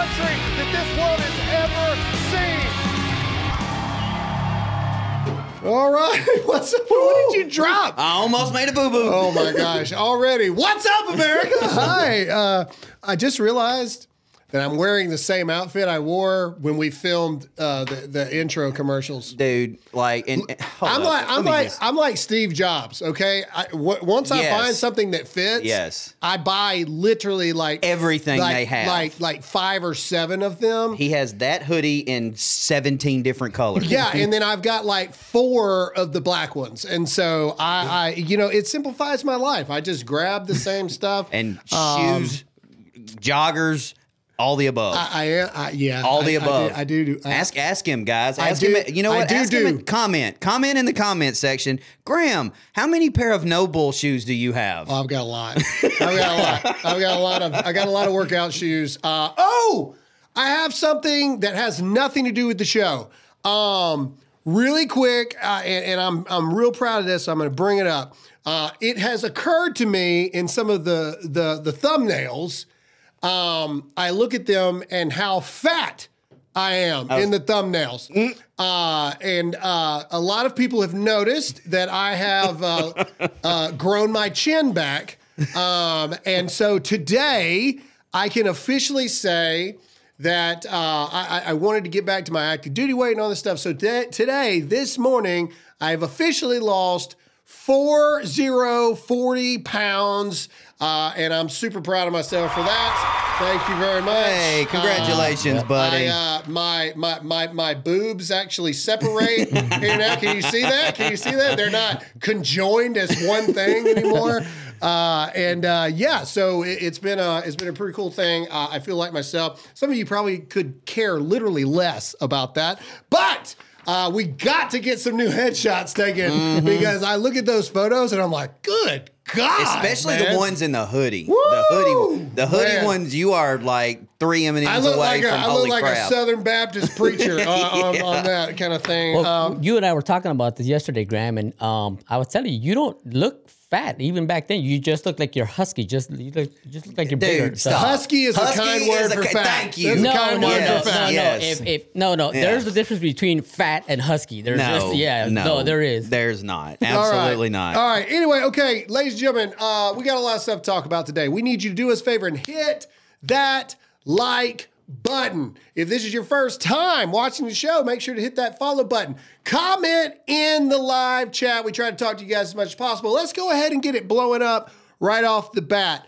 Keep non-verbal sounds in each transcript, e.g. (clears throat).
country that this world has ever seen. All right. (laughs) What's up? What did you drop? I almost made a boo boo. Oh my gosh. Already. What's up, America? (laughs) Hi. Uh, I just realized that I'm wearing the same outfit I wore when we filmed uh, the, the intro commercials. Dude, like, and I'm up, like let I'm like just- I'm like Steve Jobs. Okay, I, w- once I find something that fits, Yes. I buy literally like Everything like, they have. like like five or seven of them. he has that hoodie in 17 different colors. Yeah, (laughs) and then I've got like four of the black ones, and so I, I, you know, it simplifies my life. I just grab the same (laughs) stuff and Um, shoes, joggers, all the above. I, I, I yeah, all the I- above. I do. I do. ask ask him, guys. Ask do- him. You know what? do ask him. do. and Comment. Comment in the comment section. Graham, how many pair of NoBull shoes do you have? Oh, I've got a lot. I've got a lot. I've got a lot of. I got a lot of workout shoes. Uh, oh, I have something that has nothing to do with the show. Um, really quick, uh, and, and I'm I'm real proud of this. So I'm going to bring it up. Uh, it has occurred to me in some of the the the thumbnails. Um, I look at them and how fat I am in the thumbnails. Uh, and uh, a lot of people have noticed that I have uh, (laughs) uh, grown my chin back. Um, and so today I can officially say that uh, I, I wanted to get back to my active duty weight and all this stuff. So today, today this morning, I've officially lost four zero forty pounds, uh, and I'm super proud of myself for that. Thank you very much. hey, congratulations, buddy. I, uh, my, my my my boobs actually separate (laughs) here now. Can you see that? Can you see that? They're not conjoined as one thing anymore. (laughs) Uh, and uh, yeah, so it, it's been a it's been a pretty cool thing. Uh, I feel like myself. Some of you probably could care literally less about that, but. Uh, we got to get some new headshots taken Mm-hmm. because I look at those photos and I'm like, good God. Especially man. the ones in the hoodie. The hoodie, the hoodie Man. ones. You are like three M and I M's look away like a, from I look holy like crap. a Southern Baptist preacher uh, (laughs) on, on that kind of thing. Well, um, you and I were talking about this yesterday, Graham, and um, I was telling you, you don't look fat. Even back then, you just look like you're husky. Just you look, you just look like you're bigger. Dude, So- stop. Husky is a kind is word a for fat. thank you. That's a No, kind no, word no, for no, Yes. no. If, if no, no, Yeah. there's a difference between fat and husky. There's no, just, yeah, no, there is. There's not. All right. Absolutely not. All right. Anyway, okay, ladies and gentlemen, uh, we got a lot of stuff to talk about today. We need you to do us a favor and hit that like button. If this is your first time watching the show, make sure to hit that follow button. Comment in the live chat. We try to talk to you guys as much as possible. Let's go ahead and get it blowing up right off the bat.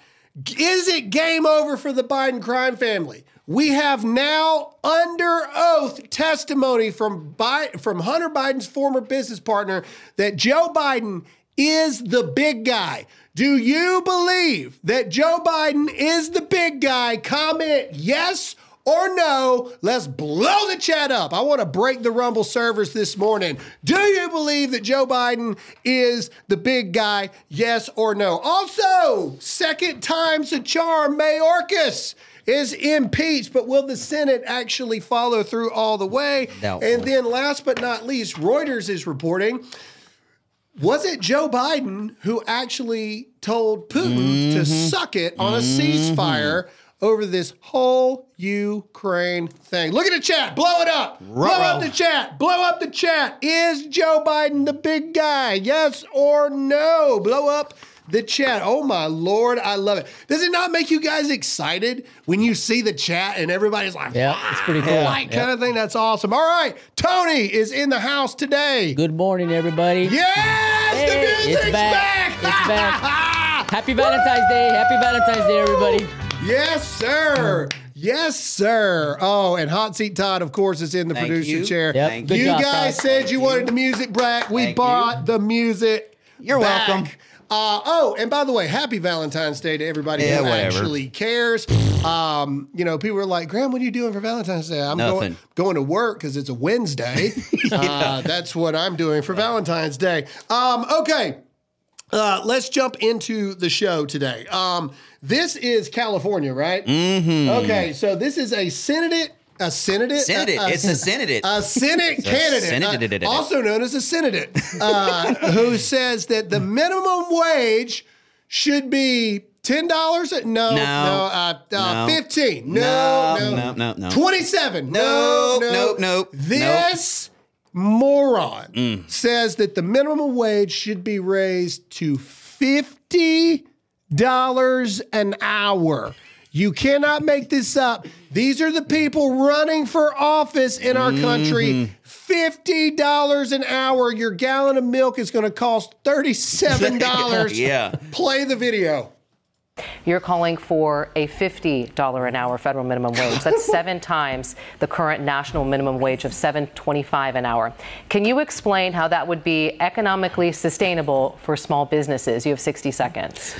Is it game over for the Biden crime family? We have now under oath testimony from Bi- from Hunter Biden's former business partner that Joe Biden is the big guy. Do you believe that Joe Biden is the big guy? Comment yes or no. Let's blow the chat up. I want to break the Rumble servers this morning. Do you believe that Joe Biden is the big guy? Yes or no. Also, second time's a charm, Mayorkas is impeached, but will the Senate actually follow through all the way? Doubtful. And then last but not least, Reuters is reporting was it Joe Biden who actually told Putin to mm-hmm. suck it on a ceasefire mm-hmm. Over this whole Ukraine thing? Look at the chat. Blow it up. Blow up the chat. Blow up the chat. Is Joe Biden the big guy? Yes or no? Blow up the chat. Oh my lord, I love it. Does it not make you guys excited when you see the chat and everybody's like, Yeah, it's pretty cool. Like Yeah. kind of thing. That's awesome. All right, Tony is in the house today. Good morning, everybody. Yes, Hey, the music's it's back. back. It's back. (laughs) Happy Valentine's Day. Happy Valentine's Day, everybody. Yes, sir. Yes, sir. Oh, and Hot Seat Todd, of course, is in the Thank producer you. chair. Yep. Thank Good you job, guys Todd. said you wanted the music back. We Thank bought you. the music. You're back. welcome. Uh, oh, and by the way, happy Valentine's Day to everybody Yeah, who whatever. actually cares. Um, you know, people are like, Graham, what are you doing for Valentine's Day? I'm going Nothing. going to work because it's a Wednesday. (laughs) uh, that's what I'm doing for Valentine's Day. Um, okay. Uh, let's jump into the show today. Um, this is California, right? Mm-hmm. Okay, so this is a Senate a Senate, Senate. It's a Senate. a Senate candidate, uh, also known as a Senate, uh, (laughs) who says that the minimum wage should be ten dollars. No, no, No. uh, uh, No. fifteen. No, No, no, no, no, no. Twenty-seven. No, no, nope, nope, This moron Mm. says that the minimum wage should be raised to fifty dollars an hour. You cannot make this up. These are the people running for office in our Mm-hmm. country. $50 an hour. Your gallon of milk is going to cost $37. (laughs) Yeah. Play the video. You're calling for a $50 an hour federal minimum wage. That's (laughs) seven times the current national minimum wage of $7.25 an hour. Can you explain how that would be economically sustainable for small businesses? You have 60 seconds.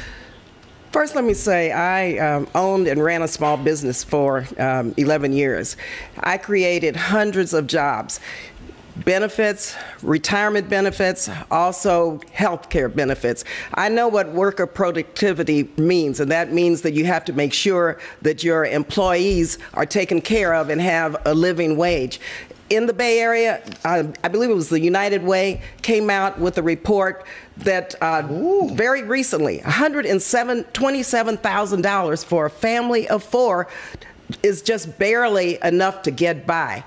First, let me say I um, owned and ran a small business for um, 11 years. I created hundreds of jobs. Benefits, retirement benefits, also health care benefits. I know what worker productivity means, and that means that you have to make sure that your employees are taken care of and have a living wage in the Bay Area, uh, I believe it was the United Way, came out with a report that uh, very recently, $127,000 for a family of four is just barely enough to get by.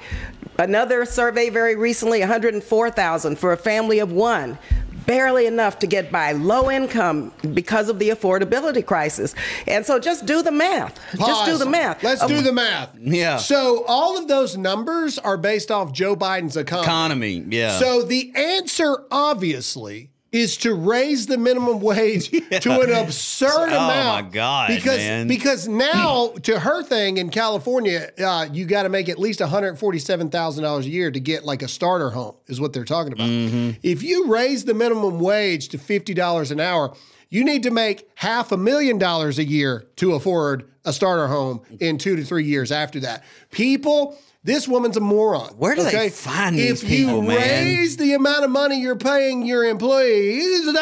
Another survey very recently, 104,000 for a family of one. Barely enough to get by. Low income because of the affordability crisis. And so just do the math. Just do the math. Let's Um, do the math. Yeah. So all of those numbers are based off Joe Biden's economy. Economy. Yeah. So the answer, obviously, is to raise the minimum wage (laughs) to an absurd Oh, amount. my God, Because man. because now to her thing in California, uh, you got to make at least one hundred forty seven thousand dollars a year to get like a starter home. Is what they're talking about. Mm-hmm. If you raise the minimum wage to fifty dollars an hour. You need to make half a million dollars a year to afford a starter home in two to three years after that. People, this woman's a moron. Where do they find these people, man? if you raise the amount of money you're paying your employees,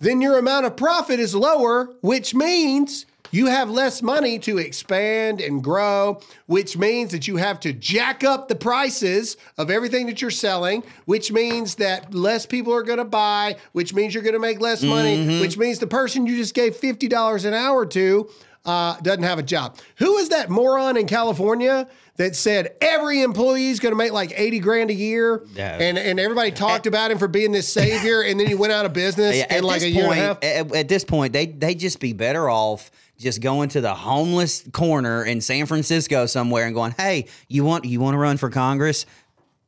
then your amount of profit is lower, which means you have less money to expand and grow, which means that you have to jack up the prices of everything that you're selling, which means that less people are going to buy, which means you're going to make less money, Mm-hmm. which means the person you just gave $50 an hour to uh, doesn't have a job. Who is that moron in California that said every employee is going to make like 80 grand a year? Yeah. And, and everybody talked about him for being this savior, and then he went out of business (laughs) Yeah, in like a year point, and a half. At, at this point, they they just be better off just going to the homeless corner in San Francisco somewhere and going, "Hey, you want you want to run for Congress?"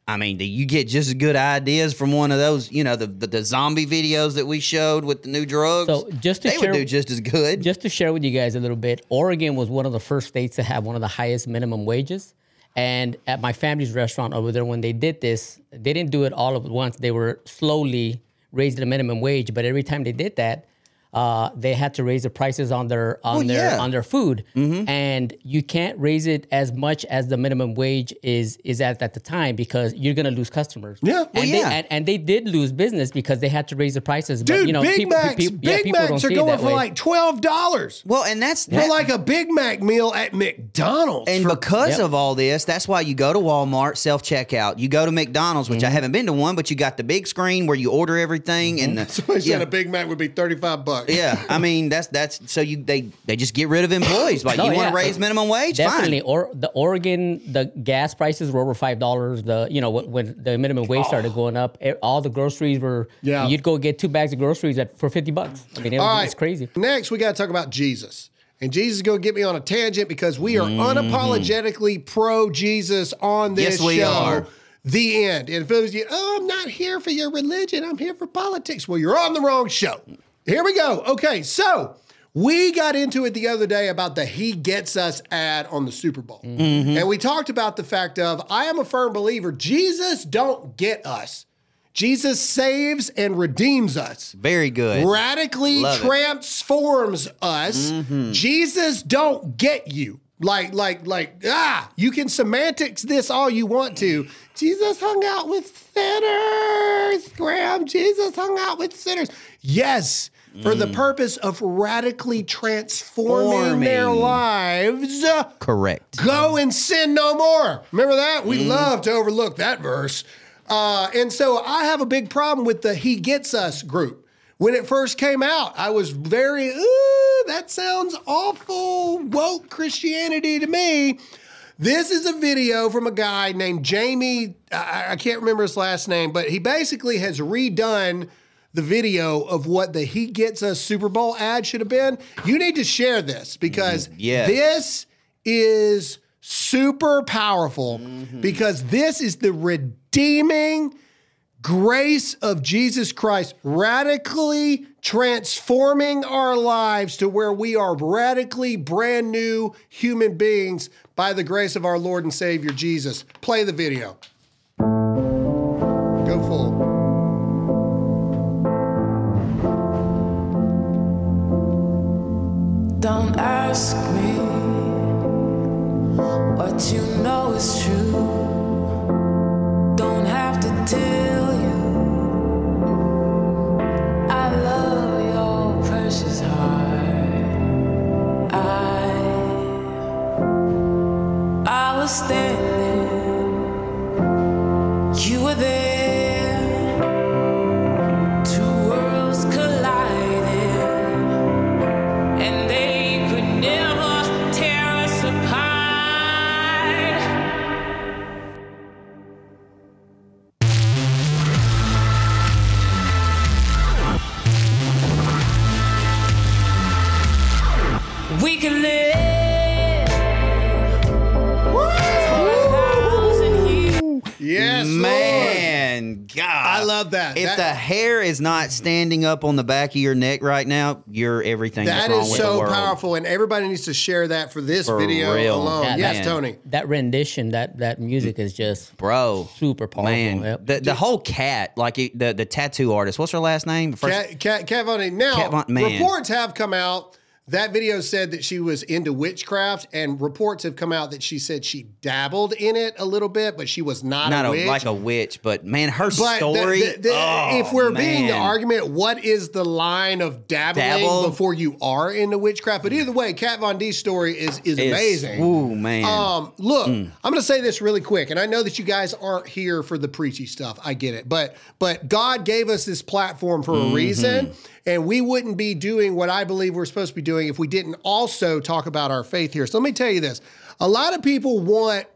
I mean, do you get just as good ideas from one of those, you know, the, the the zombie videos that we showed with the new drugs? So, just to they share- would do just as good. Just to share with you guys a little bit, Oregon was one of the first states to have one of the highest minimum wages. And at my family's restaurant over there, when they did this, they didn't do it all at once. They were slowly raising the minimum wage, but every time they did that, uh, they had to raise the prices on their on Well, their yeah. Mm-hmm. on their food, and you can't raise it as much as the minimum wage is is at at the time because you're gonna lose customers. Yeah. Well, and yeah. They, and, and they did lose business because they had to raise the prices. Dude, but, you know, Big people, Macs, people- yeah, Big people don't Macs are going for way. like $12 well, and that's for that- like a Big Mac meal at McDonald's. And for- because Yep. of all this, that's why you go to Walmart self checkout. You go to McDonald's, which I haven't been to one, but you got the big screen where you order everything and the, (laughs) Somebody yeah, said a Big Mac would be 35 bucks. Yeah. I (laughs) mean that's that's so you they they just get rid of employees. Like No, you want yeah. to raise minimum wage, Definitely, fine. or the Oregon, the gas prices were over five dollars. The you know when, when the minimum wage started oh. going up, all the groceries were. Yeah. you'd go get two bags of groceries at for fifty bucks. I mean, it was, All right. it's crazy. Next, we got to talk about Jesus. And Jesus is going to get me on a tangent because we are mm-hmm. unapologetically pro Jesus on this Yes, we show. are. The end. And if it was you, oh, I'm not here for your religion, I'm here for politics. Well, you're on the wrong show. Here we go. Okay, so we got into it the other day about the He Gets Us ad on the Super Bowl. And we talked about the fact of I am a firm believer Jesus don't get us. Jesus saves and redeems us Very good. radically Love it. transforms us. Jesus don't get you. Like, like, like, ah, you can semantics this all you want to. Jesus hung out with sinners, Graham. Jesus hung out with sinners. Yes, for the purpose of radically transforming their lives. Correct. Go and sin no more. Remember that? We love to overlook that verse. Uh, and so I have a big problem with the He Gets Us group. When it first came out, I was very, ooh, that sounds awful woke Christianity to me. This is a video from a guy named Jamie. I, I can't remember his last name, but he basically has redone the video of what the He Gets Us Super Bowl ad should have been. You need to share this because mm, yes. this is super powerful mm-hmm. because this is the redeeming grace of Jesus Christ radically transforming our lives to where we are radically brand new human beings by the grace of our Lord and Savior Jesus. Play the video. Is not standing up on the back of your neck right now, you're everything That that's wrong is with the so world. powerful, and everybody needs to share that for this For video real. alone. Yeah, yes, man. Tony. That rendition, that that music is just Bro. super powerful. Man, Yep. the, the whole cat, like it, the the tattoo artist, what's her last name? First, Cat, Cat, Kat Von D. Now, Kat Von- man. reports have come out. That video said that she was into witchcraft, and reports have come out that she said she dabbled in it a little bit, but she was not, not a witch. like a witch, but man, her but story. the- the- oh, if we're being the argument, what is the line of dabbling Dabble? before you are into witchcraft? But either way, Kat Von D's story is is It's- amazing. Ooh, man. Um, look, I'm going to say this really quick, and I know that you guys aren't here for the preachy stuff. I get it, but but God gave us this platform for a reason, and we wouldn't be doing what I believe we're supposed to be doing if we didn't also talk about our faith here. So let me tell you this: a lot of people want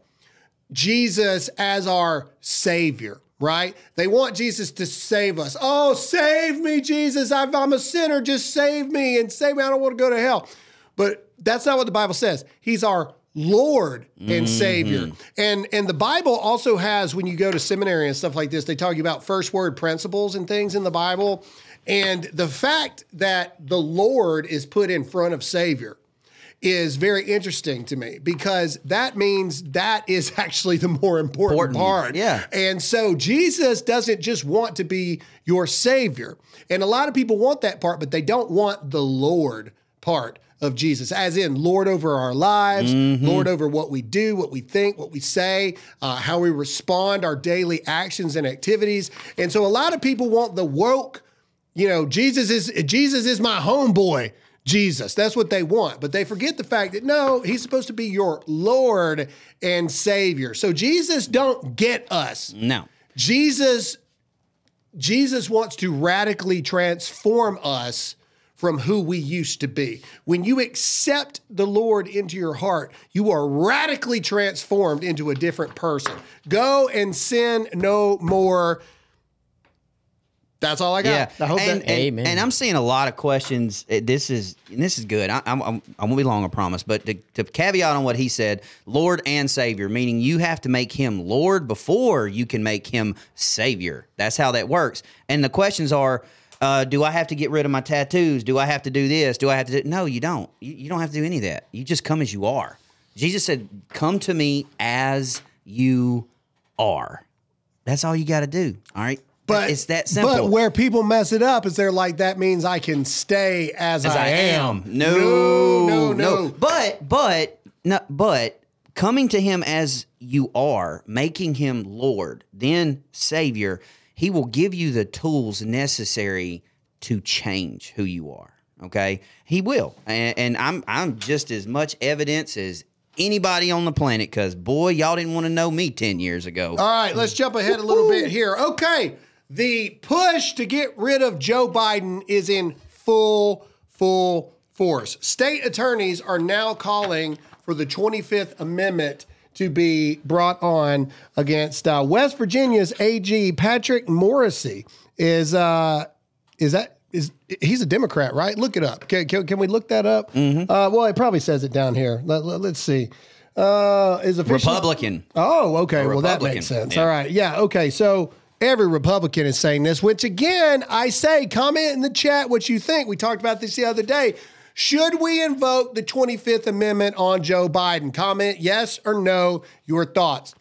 Jesus as our savior. Right? They want Jesus to save us. Oh, save me, Jesus. I've- I'm a sinner. Just save me and save me. I don't want to go to hell. But that's not what the Bible says. He's our Lord and mm-hmm. Savior. And and the Bible also has when you go to seminary and stuff like this, they talk about first word principles and things in the Bible. And the fact that the Lord is put in front of Savior is very interesting to me because that means that is (laughs) actually the more important, Important, part. yeah. And so Jesus doesn't just want to be your savior. And a lot of people want that part, but they don't want the Lord part of Jesus, as in Lord over our lives, Lord over what we do, what we think, what we say, uh, how we respond, our daily actions and activities. And so a lot of people want the woke, you know, Jesus is Jesus is my homeboy. Jesus. That's what they want. But they forget the fact that no, he's supposed to be your Lord and Savior. So Jesus don't get us. no. Jesus Jesus wants to radically transform us from who we used to be. When you accept the Lord into your heart, you are radically transformed into a different person. Go and sin no more. That's all I got. Yeah, I hope and, that and, Amen. and I'm seeing a lot of questions. Uh, This is and this is good. I, I'm, I'm I won't be long, I promise. But to, to caveat on what he said, Lord and Savior, meaning you have to make him Lord before you can make him Savior. That's how that works. And the questions are. Uh, do I have to get rid of my tattoos? Do I have to do this? Do I have to do? No, you don't. You, you don't have to do any of that. You just come as you are. Jesus said, "Come to me as you are." That's all you got to do. All right. But it's that simple. But where people mess it up is they're like, that means I can stay as, as I am. No, No, no, no. But but No, but coming to him as you are, making him Lord, then Savior, he will give you the tools necessary to change who you are. Okay, he will, and, and I'm I'm just as much evidence as anybody on the planet. Because boy, y'all didn't want to know me ten years ago. All right, let's jump ahead a little bit here. Okay, the push to get rid of Joe Biden is in full, full force. State attorneys are now calling for the 25th Amendment to be brought on against uh, West Virginia's AG Patrick Morrisey. Is uh, is that is he's a Democrat, right? Look it up. Can, can, can we look that up? Uh, well, it probably says it down here. Let, us see. Uh, is official Republican. Oh, okay. Well, that makes sense. Yeah. All right. Yeah. Okay. So every Republican is saying this, which again, I say, comment in the chat what you think. We talked about this the other day. Should we invoke the 25th Amendment on Joe Biden? Comment yes or no, your thoughts.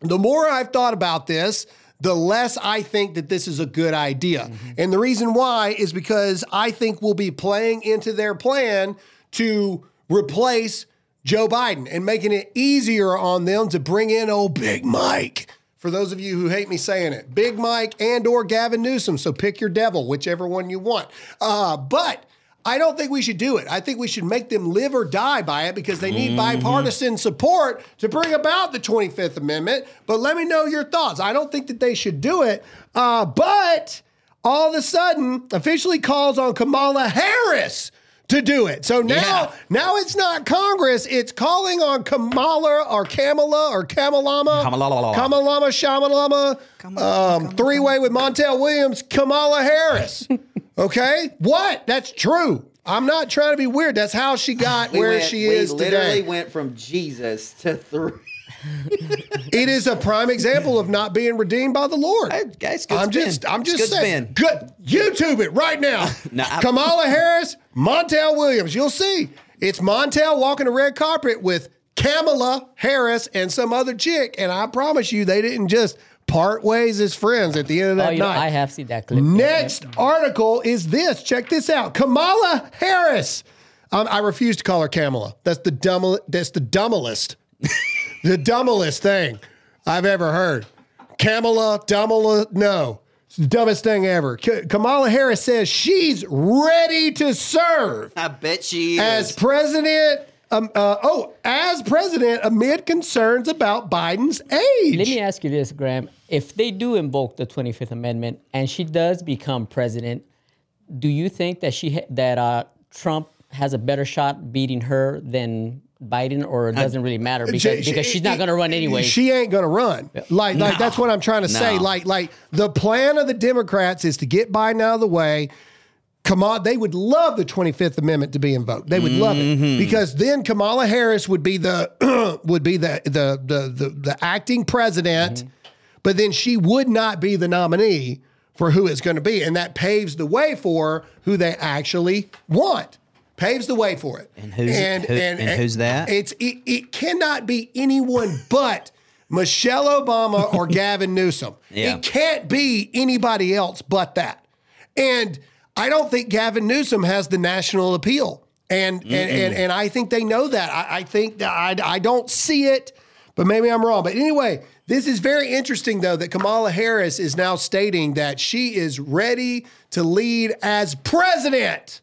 The more I've thought about this, the less I think that this is a good idea. Mm-hmm. And the reason why is because I think we'll be playing into their plan to replace Joe Biden and making it easier on them to bring in old Big Mike. For those of you who hate me saying it, Big Mike and or Gavin Newsom. So pick your devil, whichever one you want. Uh, but I don't think we should do it. I think we should make them live or die by it because they need bipartisan support to bring about the 25th Amendment. But let me know your thoughts. I don't think that they should do it. Uh, but all of a sudden, officially calls on Kamala Harris to do it. So now, Yeah. now it's not Congress. It's calling on Kamala or Kamala or Kamalama. Kamalala. Kamalama, Shamalama. Um, three way with Montel Williams, Kamala Harris. (laughs) okay? What? That's true. I'm not trying to be weird. That's how she got where she is today. Literally went from Jesus to three. It is a prime example of not being redeemed by the Lord. Hey, guys, good I'm spin. just, I'm just good saying. spin. Good. YouTube it right now. (laughs) No, Kamala Harris, Montel Williams. You'll see. It's Montel walking the red carpet with Kamala Harris and some other chick, and I promise you, they didn't just part ways as friends at the end of Oh, that know, night. I have seen that clip. Next article is this. Check this out. Kamala Harris. Um, I refuse to call her Kamala. That's the dumb. That's the dumbest, (laughs) the dumbest thing I've ever heard. Kamala, Dumbala, no. It's the dumbest thing ever. K- Kamala Harris says she's ready to serve I bet she is. as president. Um, uh, oh, as president amid concerns about Biden's age. Let me ask you this, Graham. If they do invoke the 25th Amendment and she does become president, do you think that she ha- that uh, Trump has a better shot beating her than Biden, or it doesn't really matter because, She- because she's not going to run anyway? She ain't going to run. Like, like that's what I'm trying to say. Like, like the plan of the Democrats is to get Biden out of the way. Kamala, they would love the 25th Amendment to be invoked. They would love Mm-hmm. it because then Kamala Harris would be the (clears throat) would be the the the the, the acting president, Mm-hmm. but then she would not be the nominee for who it's going to be, and that paves the way for who they actually want. Paves the way for it. And who's- who- and who's that? It's it, it cannot be anyone but Michelle Obama or (laughs) Gavin Newsom. Yeah. It can't be anybody else but that. And I don't think Gavin Newsom has the national appeal. And and, and and I think they know that. I, I think that I, I don't see it, but maybe I'm wrong. But anyway, this is very interesting though that Kamala Harris is now stating that she is ready to lead as president.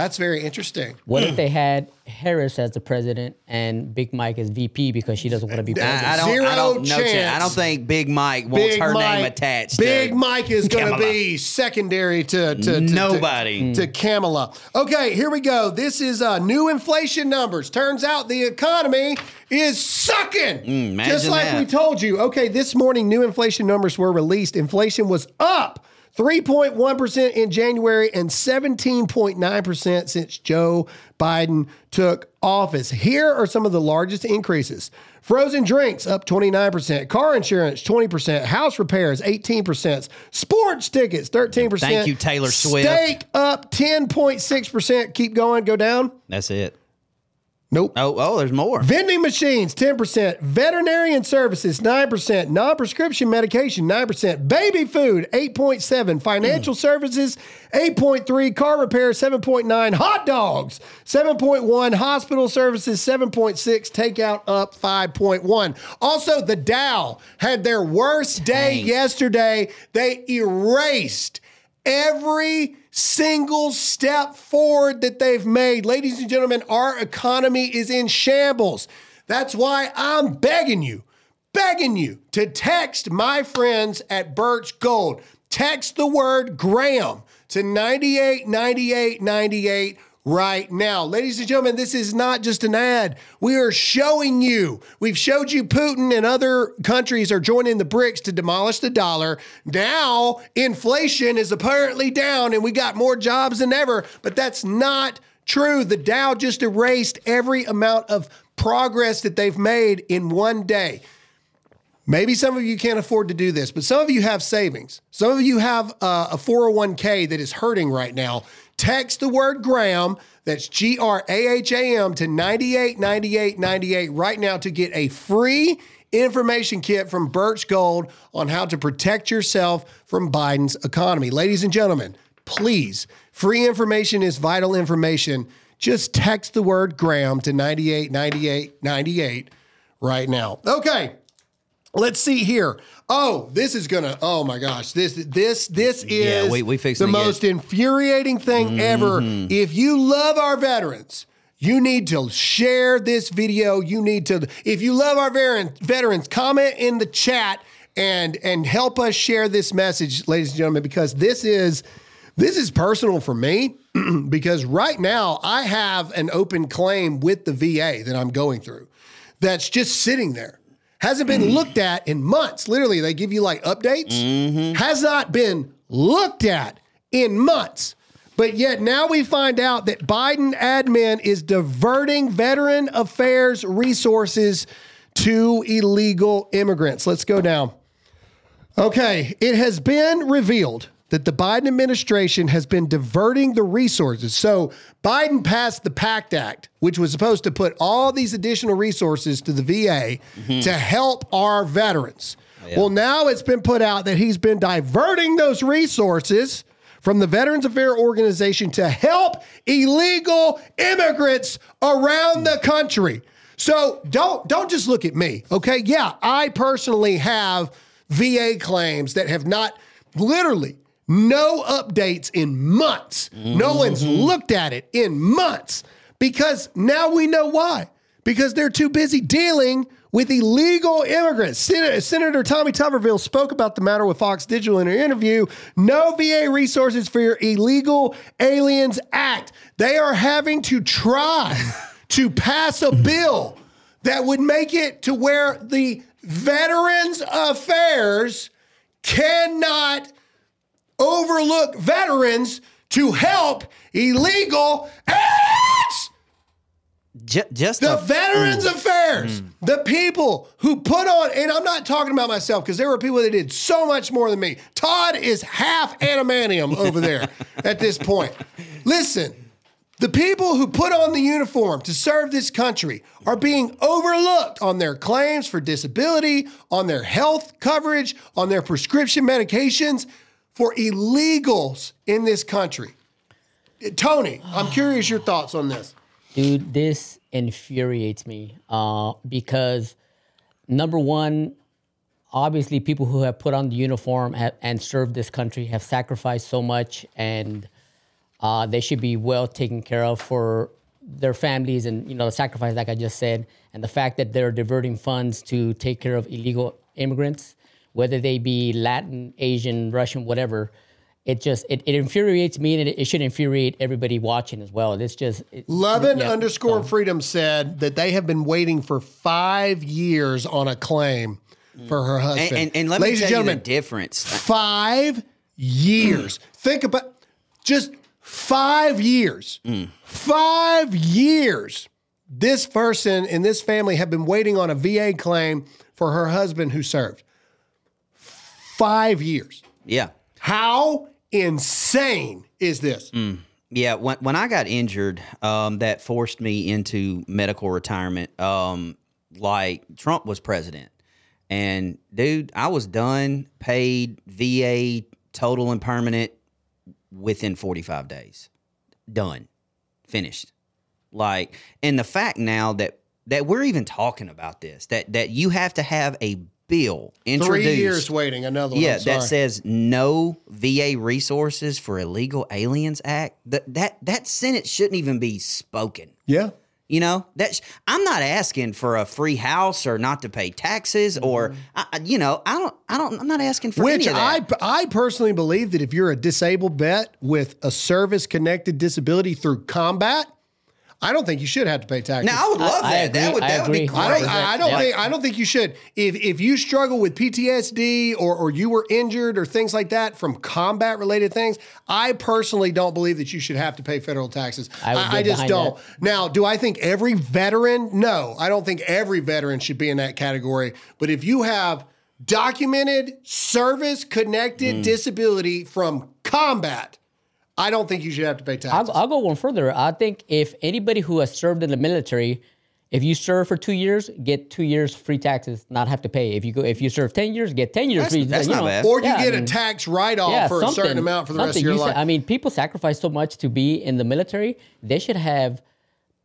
That's very interesting. what if they had Harris as the president and Big Mike as VP because she doesn't want to be president? I, I don't. Zero I don't. No chance. chance. I don't think Big Mike wants her name attached. Big to Mike is going to be secondary to, to, to Nobody. to, to Kamala. Okay, here we go. This is uh, new inflation numbers. Turns out the economy is sucking. Mm, imagine Just like that. we told you. Okay, this morning new inflation numbers were released. Inflation was up. 3.1% in January and 17.9% since Joe Biden took office. Here are some of the largest increases. Frozen drinks up 29%, car insurance 20%, house repairs 18%, sports tickets 13%. Thank you, Taylor Swift. Steak up 10.6%. Keep going, go down. That's it. Nope. Oh, oh, there's more. Vending machines, 10%. Veterinarian services, 9%. Non prescription medication, 9%. Baby food, 8.7. Financial mm. services, 8.3. Car repair, 7.9. Hot dogs, 7.1. Hospital services, 7.6. Takeout up 5.1. Also, the Dow had their worst day Dang. yesterday. They erased every single step forward that they've made. Ladies and gentlemen, our economy is in shambles. That's why I'm begging you, begging you to text my friends at Birch Gold. Text the word Graham to 989898 right now. Ladies and gentlemen, this is not just an ad. We are showing you. We've showed you Putin and other countries are joining the BRICS to demolish the dollar. Now, inflation is apparently down and we got more jobs than ever, but that's not true. The Dow just erased every amount of progress that they've made in one day. Maybe some of you can't afford to do this, but some of you have savings. Some of you have uh, a 401k that is hurting right now. Text the word Graham, that's G R A H A M, to 989898 right now to get a free information kit from Birch Gold on how to protect yourself from Biden's economy. Ladies and gentlemen, please, free information is vital information. Just text the word Graham to 989898 right now. Okay. Let's see here. Oh, this is gonna. Oh my gosh, this this this is Yeah, we- we the most infuriating thing ever. If you love our veterans, you need to share this video. You need to. If you love our veteran, veterans, comment in the chat and and help us share this message, ladies and gentlemen, because this is this is personal for me. (clears throat) because right now I have an open claim with the VA that I'm going through. That's just sitting there hasn't been mm. looked at in months. Literally, they give you like updates. Mm-hmm. Has not been looked at in months. But yet now we find out that Biden admin is diverting veteran affairs resources to illegal immigrants. Let's go down. Okay, it has been revealed that the Biden administration has been diverting the resources. So Biden passed the PACT Act, which was supposed to put all these additional resources to the VA mm-hmm. to help our veterans. Oh, well, now it's been put out that he's been diverting those resources from the Veterans Affairs Organization to help illegal immigrants around the country. So don't don't just look at me, okay? Yeah, I personally have VA claims that have not literally no updates in months. No one's mm-hmm. looked at it in months because now we know why. Because they're too busy dealing with illegal immigrants. Sen- Senator Tommy Tuberville spoke about the matter with Fox Digital in an interview. No VA resources for your Illegal Aliens Act. They are having to try (laughs) to pass a mm-hmm. bill that would make it to where the Veterans Affairs cannot overlook veterans to help illegal aliens. Ju- just The a- Veterans mm. Affairs, mm. the people who put on, and I'm not talking about myself because there were people that did so much more than me. Todd is half adamantium over there (laughs) at this point. Listen, the people who put on the uniform to serve this country are being overlooked on their claims for disability, on their health coverage, on their prescription medications for illegals in this country. Tony, I'm curious your thoughts on this. Dude, this infuriates me uh, because number one, obviously, people who have put on the uniform have, and served this country have sacrificed so much, and uh, they should be well taken care of for their families and you know the sacrifice, like I just said, and the fact that they're diverting funds to take care of illegal immigrants, whether they be Latin, Asian, Russian, whatever. It just it, it infuriates me, and it, it should infuriate everybody watching as well. It's just it, Lovin yeah, underscore so- freedom said that they have been waiting for five years on a claim for her husband. and, and, and let Ladies me and tell you the difference. five years. Think about just five years. Mm. Five years. This person in this family have been waiting on a VA claim for her husband who served. Five years. Yeah. How insane is this? Yeah, when when I got injured, um, that forced me into medical retirement. Um, like Trump was president, and dude, I was done, paid VA total and permanent within forty five days. Done, finished. Like, and the fact now that that we're even talking about this, that that you have to have a bill introduced. Three years waiting. Another one. Yeah, that says no VA resources for illegal aliens act. That that that sentence shouldn't even be spoken. yeah. You know, that's I'm not asking for a free house or not to pay taxes or I, I- you know, I don't I don't I'm not asking for Mm-hmm. Which any of I that. I personally believe that if you're a disabled vet with a service connected disability through combat, I don't think you should have to pay taxes. now I would love I that. that agree, would I that would be agree. great. I don't. I, I don't Yeah. think. I don't think you should. If if you struggle with PTSD or or you were injured or things like that from combat related things, I personally don't believe that you should have to pay federal taxes. I would I, I just don't. that. Now, do I think every veteran? No, I don't think every veteran should be in that category. But if you have documented service connected Mm. disability from combat, I don't think you should have to pay taxes. I'll, I'll go one further. I think if anybody who has served in the military, if you serve for two years, get two years free taxes, not have to pay. If you go, if you serve ten years, get ten years That's- free. that's you not know. bad. or you Yeah, I get a tax write off for a certain amount for the rest of your You life. said- I mean, people sacrifice so much to be in the military. They should have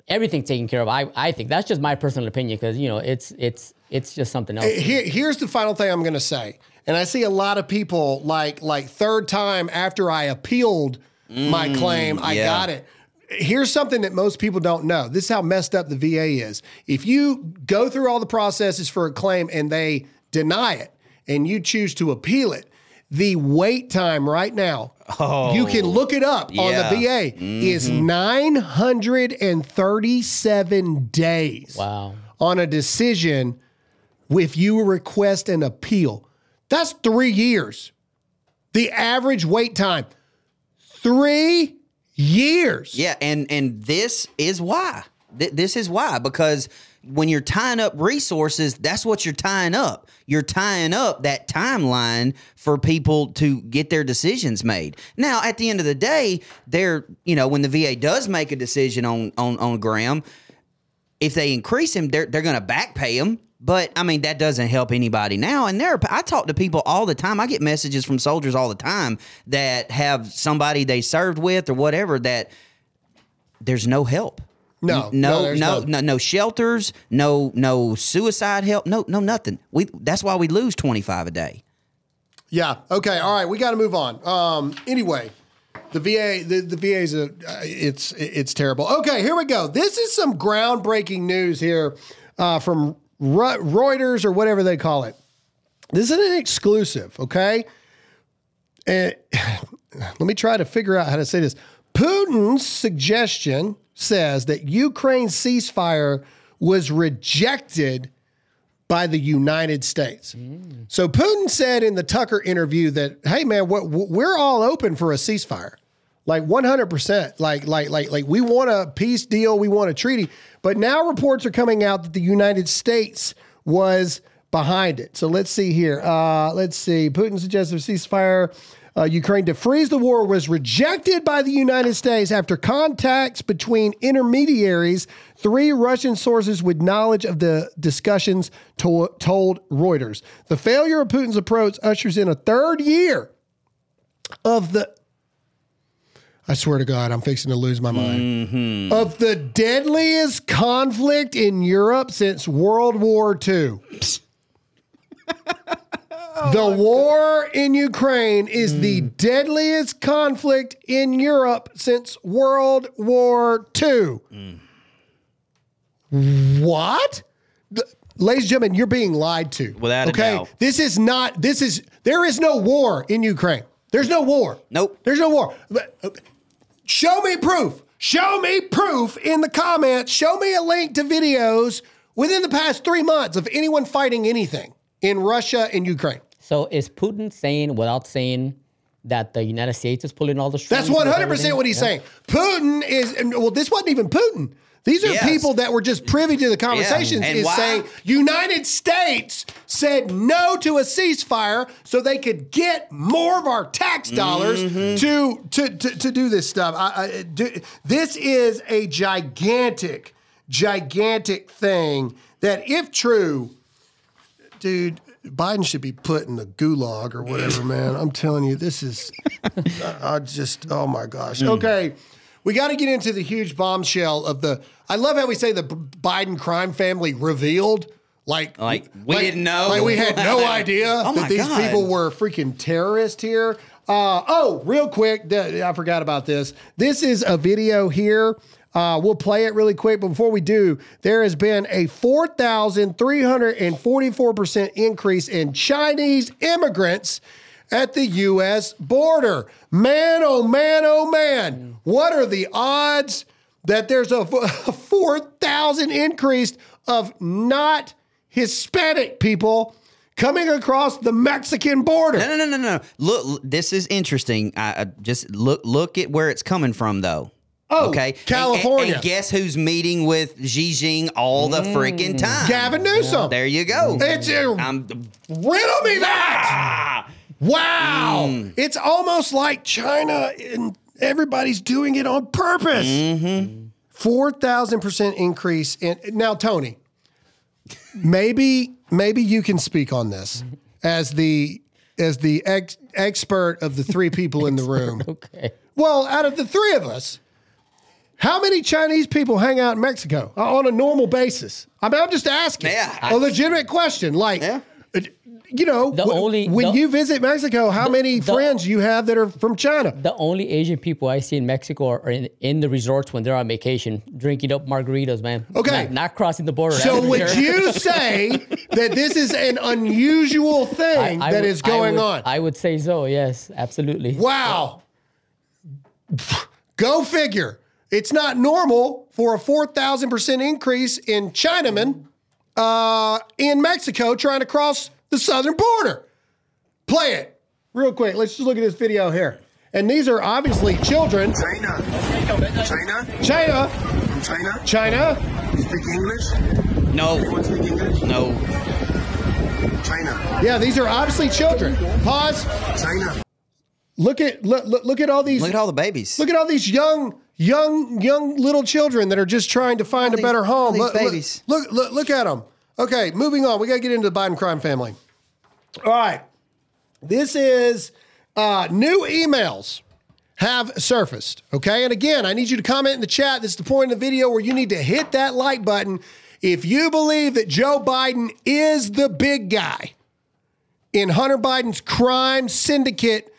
everything taken care of. I, I think that's just my personal opinion because you know it's it's it's just something else. Here, here's the final thing I'm going to say, and I see a lot of people like like third time after I appealed my mm, claim, I yeah. got it. Here's something that most people don't know. This is how messed up the VA is. If you go through all the processes for a claim and they deny it, and you choose to appeal it, the wait time right now, you can oh. look it up yeah. on the VA, is mm-hmm. 937 days wow. on a decision if you request an appeal. That's three years. The average wait time, three years. Yeah, and and this is why. Th- this is why because when you're tying up resources, that's what you're tying up. You're tying up that timeline for people to get their decisions made. Now, at the end of the day, they're you know when the VA does make a decision on on on Graham, if they increase him, they're they're going to back pay him. But I mean that doesn't help anybody now. And there, I talk to people all the time. I get messages from soldiers all the time that have somebody they served with or whatever that there's no help. No, no, no, no, no, no shelters, no, no suicide help, no, no, nothing. We that's why we lose twenty five a day. Yeah. Okay. All right. We got to move on. Um. Anyway, the VA, the, the VA is a, uh, it's it's terrible. Okay. Here we go. This is some groundbreaking news here uh, from Reuters or whatever they call it. This is an exclusive. Okay. And (sighs) let me try to figure out how to say this. Putin's suggestion says that Ukraine's ceasefire was rejected by the United States. Mm. So Putin said in the Tucker interview that, "Hey man, we're all open for a ceasefire, like 100 percent. Like like like like we want a peace deal, we want a treaty." But now reports are coming out that the United States was behind it. So let's see here. Uh, let's see. Putin suggested a ceasefire. Uh, Ukraine to freeze the war was rejected by the United States after contacts between intermediaries. Three Russian sources with knowledge of the discussions to- told Reuters. The failure of Putin's approach ushers in a third year of the. I swear to God, I'm fixing to lose my mind. Mm-hmm. Of the deadliest conflict in Europe since World War II. (laughs) the oh, war in Ukraine is the mm. deadliest conflict in Europe since World War II. Mm. What? The- ladies and gentlemen, you're being lied to. Without a okay? doubt. This is not, this is, there is no war in Ukraine. There's no war. Nope. There's no war. Uh, But, Show me proof. Show me proof in the comments. Show me a link to videos within the past three months of anyone fighting anything in Russia and Ukraine. So is Putin saying without saying that the United States is pulling all the strings? That's 100% what he's Yeah. saying. Putin is, well, this wasn't even Putin. These are Yes. people that were just privy to the conversations. And is why- saying United States said no to a ceasefire so they could get more of our tax dollars Mm-hmm. to, to to to do this stuff. I, I, do, this is a gigantic, gigantic thing that, if true, dude. Biden should be put in the gulag or whatever, (laughs) man. I'm telling you, this is. I, I just, oh my gosh. Hmm. Okay, we got to get into the huge bombshell of the. I love how we say the Biden crime family revealed. Like, Like, we didn't know. Like we had no (laughs) idea Oh that these God. people were freaking terrorists here. Uh, oh, real quick, th- I forgot about this. This is a video here. Uh, we'll play it really quick. But before we do, there has been a 4,344% increase in Chinese immigrants at the U.S. border. Man, oh man, oh man. What are the odds that there's a (laughs) 4,000 increase of not Hispanic people coming across the Mexican border? No, no, no, no, no. Look, look, this is interesting. I, I just look look at where it's coming from, though. Oh, okay, And- and- California. And, guess who's meeting with Xi Jinping all the freaking mm. time? Gavin Newsom. There you go. Mm. It's a, I'm, riddle me that. Wow. Mm. It's almost like China and everybody's doing it on purpose. Mm-hmm. 4,000% increase in now Tony. Maybe maybe you can speak on this as the as the ex, expert of the three people in the room. Okay. Well, out of the three of us, how many Chinese people hang out in Mexico uh, on a normal basis? I mean, I'm just asking Yeah. a legitimate question. Like, Yeah. You know, The wh- only- when the- you visit Mexico, how many the- friends you have that are from China? The only Asian people I see in Mexico are in, in the resorts when they're on vacation, drinking up margaritas, man. Okay. Not, not crossing the border. So would sure. you (laughs) say that this is an unusual thing I that would- is going I would, on? I would say so. Yes, absolutely. Wow. Go figure. It's not normal for a 4,000% increase in Chinamen uh, in Mexico trying to cross the southern border. Play it real quick. Let's just look at this video here. And these are obviously children. China. China? China, From China? China. You speak English? no, You want to speak English? no. China. Yeah, these are obviously children. Pause. China. Look at look, look, look at all these Look at all the babies. Look at all these young, young, young little children that are just trying to find a these- better all home. these look, look- babies. Look, look, look at them. Okay, moving on. We got to get into the Biden crime family. All right, this is uh, new emails have surfaced. Okay, and again, I need you to comment in the chat. This is the point in the video where you need to hit that like button if you believe that Joe Biden is the big guy in Hunter Biden's crime syndicate.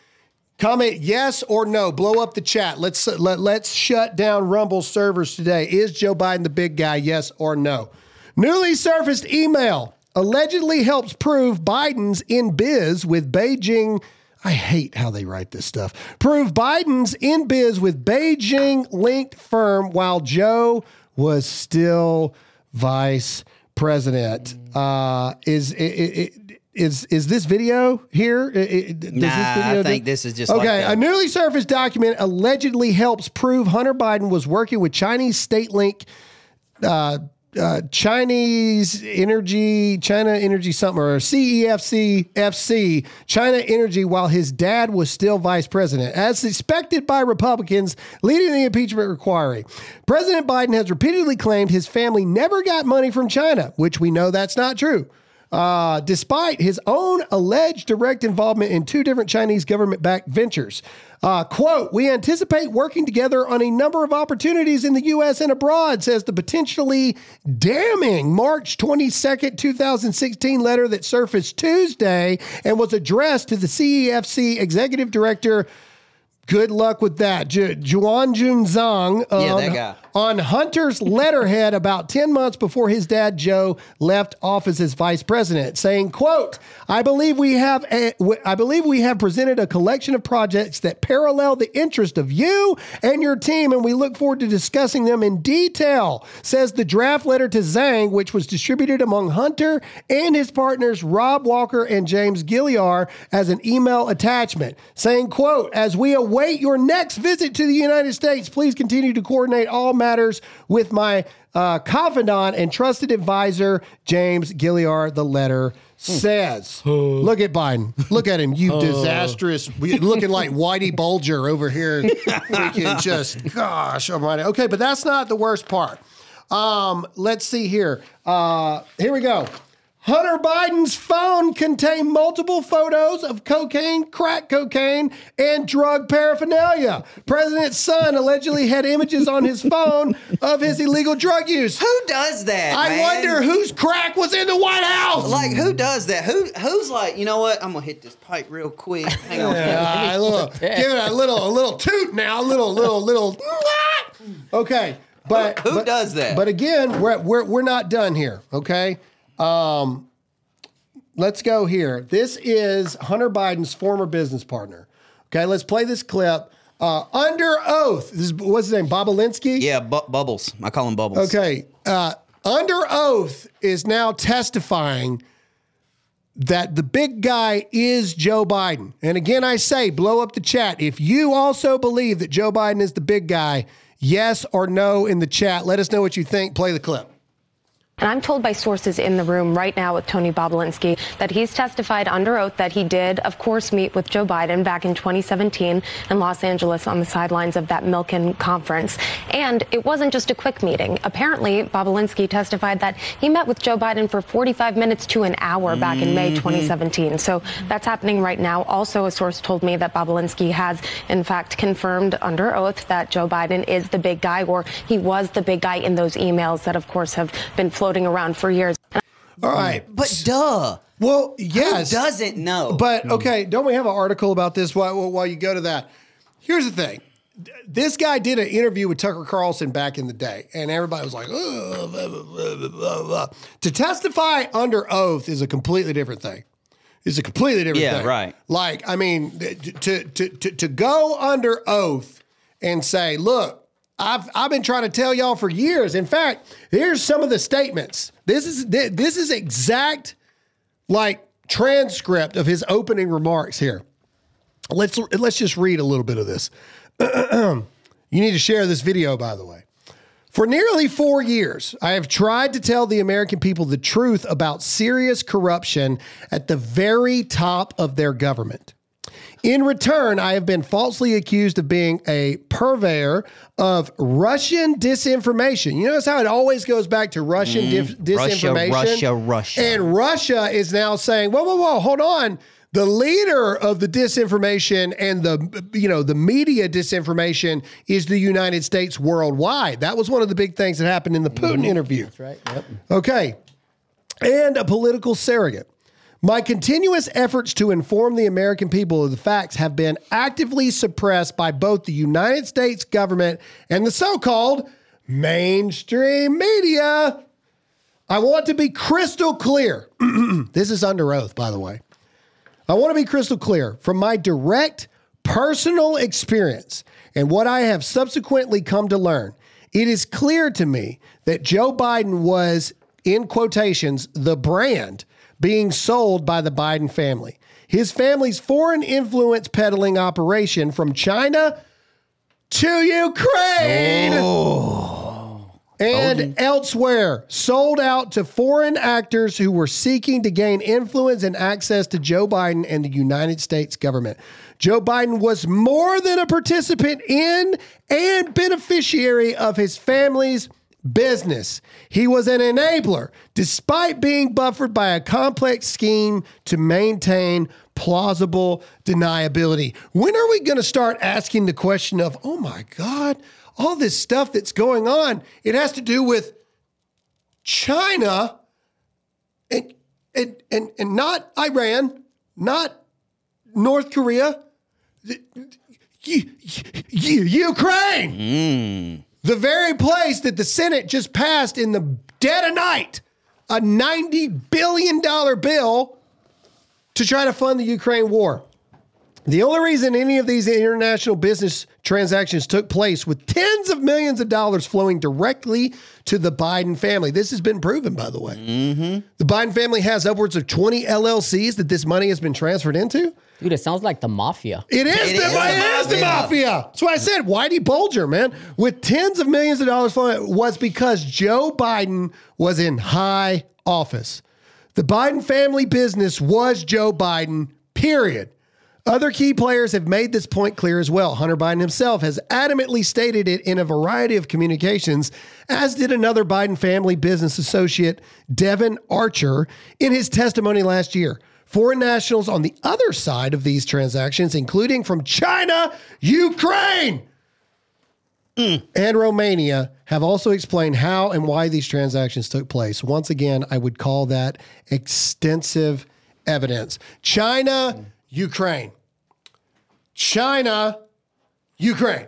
Comment yes or no. Blow up the chat. Let's let, let's shut down Rumble servers today. Is Joe Biden the big guy? Yes or no? Newly surfaced email allegedly helps prove Biden's in biz with Beijing. I hate how they write this stuff. Prove Biden's in biz with Beijing linked firm while Joe was still vice president. Uh, is it, it, is is this video here? Does Nah, I think do- this is just okay. the- a newly surfaced document allegedly helps prove Hunter Biden was working with Chinese state link, uh, uh, Chinese Energy, China Energy something or CEFC FC, China Energy, while his dad was still vice president, as suspected by Republicans leading the impeachment inquiry. President Biden has repeatedly claimed his family never got money from China, which we know that's not true uh, despite his own alleged direct involvement in two different Chinese government backed ventures. Uh, quote, we anticipate working together on a number of opportunities in the U.S. and abroad, says the potentially damning March 22nd, 2016 letter that surfaced Tuesday and was addressed to the CEFC executive director. Good luck with that. Ju- Juan Jun Zhang Yeah, on, that guy. on Hunter's letterhead (laughs) about 10 months before his dad Joe left office as vice president, saying, quote, I believe we have a, I believe we have presented a collection of projects that parallel the interest of you and your team, and we look forward to discussing them in detail, says the draft letter to Zhang, which was distributed among Hunter and his partners Rob Walker and James Gilliar as an email attachment, saying, quote, as we await await your next visit to the United States. Please continue to coordinate all matters with my uh, confidant and trusted advisor, James Gilliar. The letter says. Look at Biden. Look at him. You disastrous, looking like Whitey Bulger over here. Freaking (laughs) just, gosh almighty. Okay, but that's not the worst part. Um, let's see here. Uh, here we go. Hunter Biden's phone contained multiple photos of cocaine, crack cocaine, and drug paraphernalia. President's son allegedly had images on his phone of his illegal drug use. Who does that? I man? wonder whose crack was in the White House. Like who does that? Who who's like, you know what? I'm gonna hit this pipe real quick. Hang on. Yeah, a little, (laughs) give it a little, a little toot now, a little, little, little. (laughs) Okay, but Who but- does that? But again, we're we're we're not done here. Okay, um, let's go here. This is Hunter Biden's former business partner. Okay, let's play this clip. Uh, under oath, this is, what's his name? Bobulinski. Yeah, bu- bubbles. I call him bubbles. Okay. Uh, under oath is now testifying that the big guy is Joe Biden. And again, I say, blow up the chat. If you also believe that Joe Biden is the big guy, yes or no in the chat. Let us know what you think. Play the clip. And I'm told by sources in the room right now with Tony Bobulinski that he's testified under oath that he did, of course, meet with Joe Biden back in 2017 in Los Angeles on the sidelines of that Milken conference. And it wasn't just a quick meeting. Apparently, Bobulinski testified that he met with Joe Biden for 45 minutes to an hour back in May mm-hmm. 2017. So that's happening right now. Also, a source told me that Bobulinski has, in fact, confirmed under oath that Joe Biden is the big guy, or he was the big guy in those emails that, of course, have been floating around for years. All right. But duh. Well, yes. Who doesn't know? But hmm. okay, don't we have an article about this while, while you go to that? Here's the thing. This guy did an interview with Tucker Carlson back in the day, and everybody was like, "Ugh, blah, blah, blah, blah, blah, blah." to testify under oath is a completely different thing. It's a completely different Yeah, thing. right. Like, I mean, to, to, to, to go under oath and say, look, I've, I've been trying to tell y'all for years. In fact, here's some of the statements. This is this is exact like transcript of his opening remarks here. Let's let's just read a little bit of this. (clears throat) you need to share this video, by the way. For nearly four years, I have tried to tell the American people the truth about serious corruption at the very top of their government. In return, I have been falsely accused of being a purveyor of Russian disinformation. You notice how it always goes back to Russian mm-hmm. dif- Russia, disinformation? Russia, Russia. And Russia is now saying, whoa, whoa, whoa, hold on. The leader of the disinformation and the you know the media disinformation is the United States worldwide. That was one of the big things that happened in the Putin mm-hmm. interview. That's right. Yep. Okay. And a political surrogate. My continuous efforts to inform the American people of the facts have been actively suppressed by both the United States government and the so called mainstream media. I want to be crystal clear. (clears throat) this is under oath, by the way. I want to be crystal clear from my direct personal experience and what I have subsequently come to learn. It is clear to me that Joe Biden was, in quotations, the brand being sold by the Biden family. His family's foreign influence peddling operation from China to Ukraine oh. and elsewhere sold out to foreign actors who were seeking to gain influence and access to Joe Biden and the United States government. Joe Biden was more than a participant in and beneficiary of his family's business. He was an enabler, despite being buffered by a complex scheme to maintain plausible deniability. When are we going to start asking the question of, oh my God, all this stuff that's going on, it has to do with China and and and, and not Iran, not North Korea, Ukraine. Hmm. The very place that the Senate just passed in the dead of night a $90 billion bill to try to fund the Ukraine war. The only reason any of these international business transactions took place with tens of millions of dollars flowing directly to the Biden family. This has been proven, by the way. Mm-hmm. The Biden family has upwards of 20 LLCs that this money has been transferred into. Dude, it sounds like the mafia. It is, It the, is it the is the mafia. mafia. That's why I said Whitey Bulger, man, with tens of millions of dollars flowing was because Joe Biden was in high office. The Biden family business was Joe Biden, period. Other key players have made this point clear as well. Hunter Biden himself has adamantly stated it in a variety of communications, as did another Biden family business associate, Devon Archer, in his testimony last year. Foreign nationals on the other side of these transactions, including from China, Ukraine, and Romania, have also explained how and why these transactions took place. Once again, I would call that extensive evidence. China, Ukraine. China, Ukraine.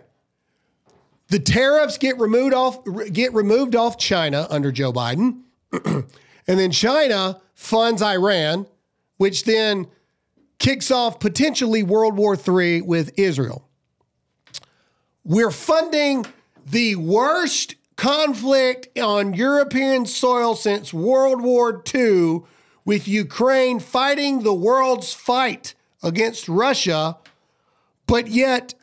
The tariffs get removed off get removed off China under Joe Biden. (clears throat) and then China funds Iran, which then kicks off potentially World War III with Israel. We're funding the worst conflict on European soil since World War II with Ukraine fighting the world's fight against Russia, but yet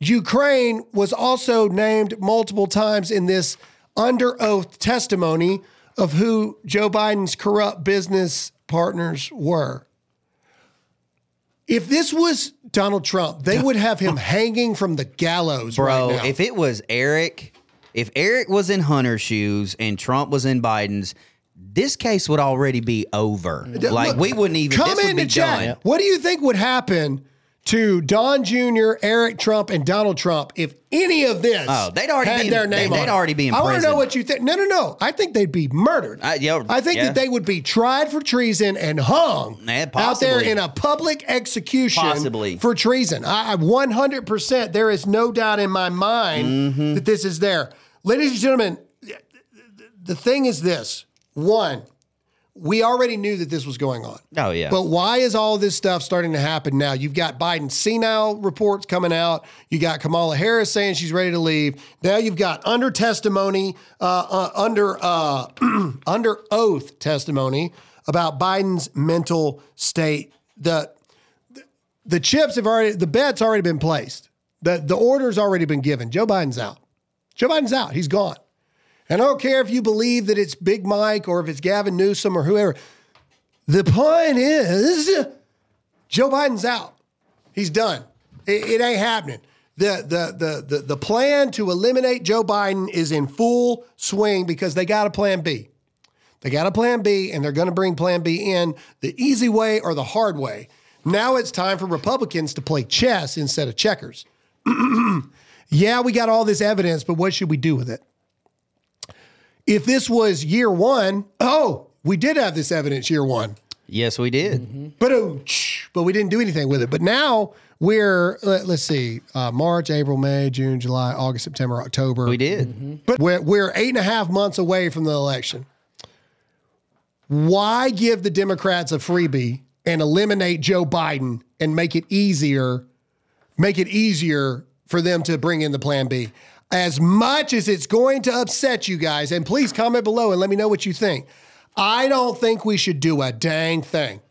Ukraine was also named multiple times in this under oath testimony of who Joe Biden's corrupt business partners were. If this was Donald Trump, they would have him (laughs) hanging from the gallows Bro, right now. if it was Eric, if Eric was in Hunter's shoes and Trump was in Biden's, this case would already be over. Like Look, we wouldn't even. come this would in be the chat. done. What do you think would happen to Don Jr., Eric Trump, and Donald Trump if any of this Oh, they'd already had be in- their name they- on they'd it? already be in I want to know what you think. No, no, no. I think they'd be murdered. Uh, yeah, I think yeah. that they would be tried for treason and hung Yeah, out there in a public execution Possibly. for treason. I, I 100%. There is no doubt in my mind Mm-hmm. that this is there. Ladies and gentlemen, the thing is this. One, we already knew that this was going on. Oh, yeah. But why is all this stuff starting to happen now? You've got Biden senile reports coming out. You got Kamala Harris saying she's ready to leave. Now you've got under testimony, uh, uh, under uh, (clears throat) under oath testimony about Biden's mental state. The the chips have already the bet's already been placed. The the order's already been given. Joe Biden's out. Joe Biden's out. He's gone. And I don't care if you believe that it's Big Mike or if it's Gavin Newsom or whoever. The point is, Joe Biden's out. He's done. It, it ain't happening. The, the, the, the, the plan to eliminate Joe Biden is in full swing because they got a plan B. They got a plan B, and they're going to bring plan B in the easy way or the hard way. Now it's time for Republicans to play chess instead of checkers. (clears throat) yeah, we got all this evidence, but what should we do with it? If this was year one, oh, we did have this evidence year one, Yes, we did. but but we didn't do anything with it. But now we're let, us see, uh, March, April, May, June, July, August, September, October. We did. But we're, we're eight and a half months away from the election. Why give the Democrats a freebie and eliminate Joe Biden and make it easier, make it easier for them to bring in the plan B? As much as it's going to upset you guys, and please comment below and let me know what you think. I don't think we should do a dang thing.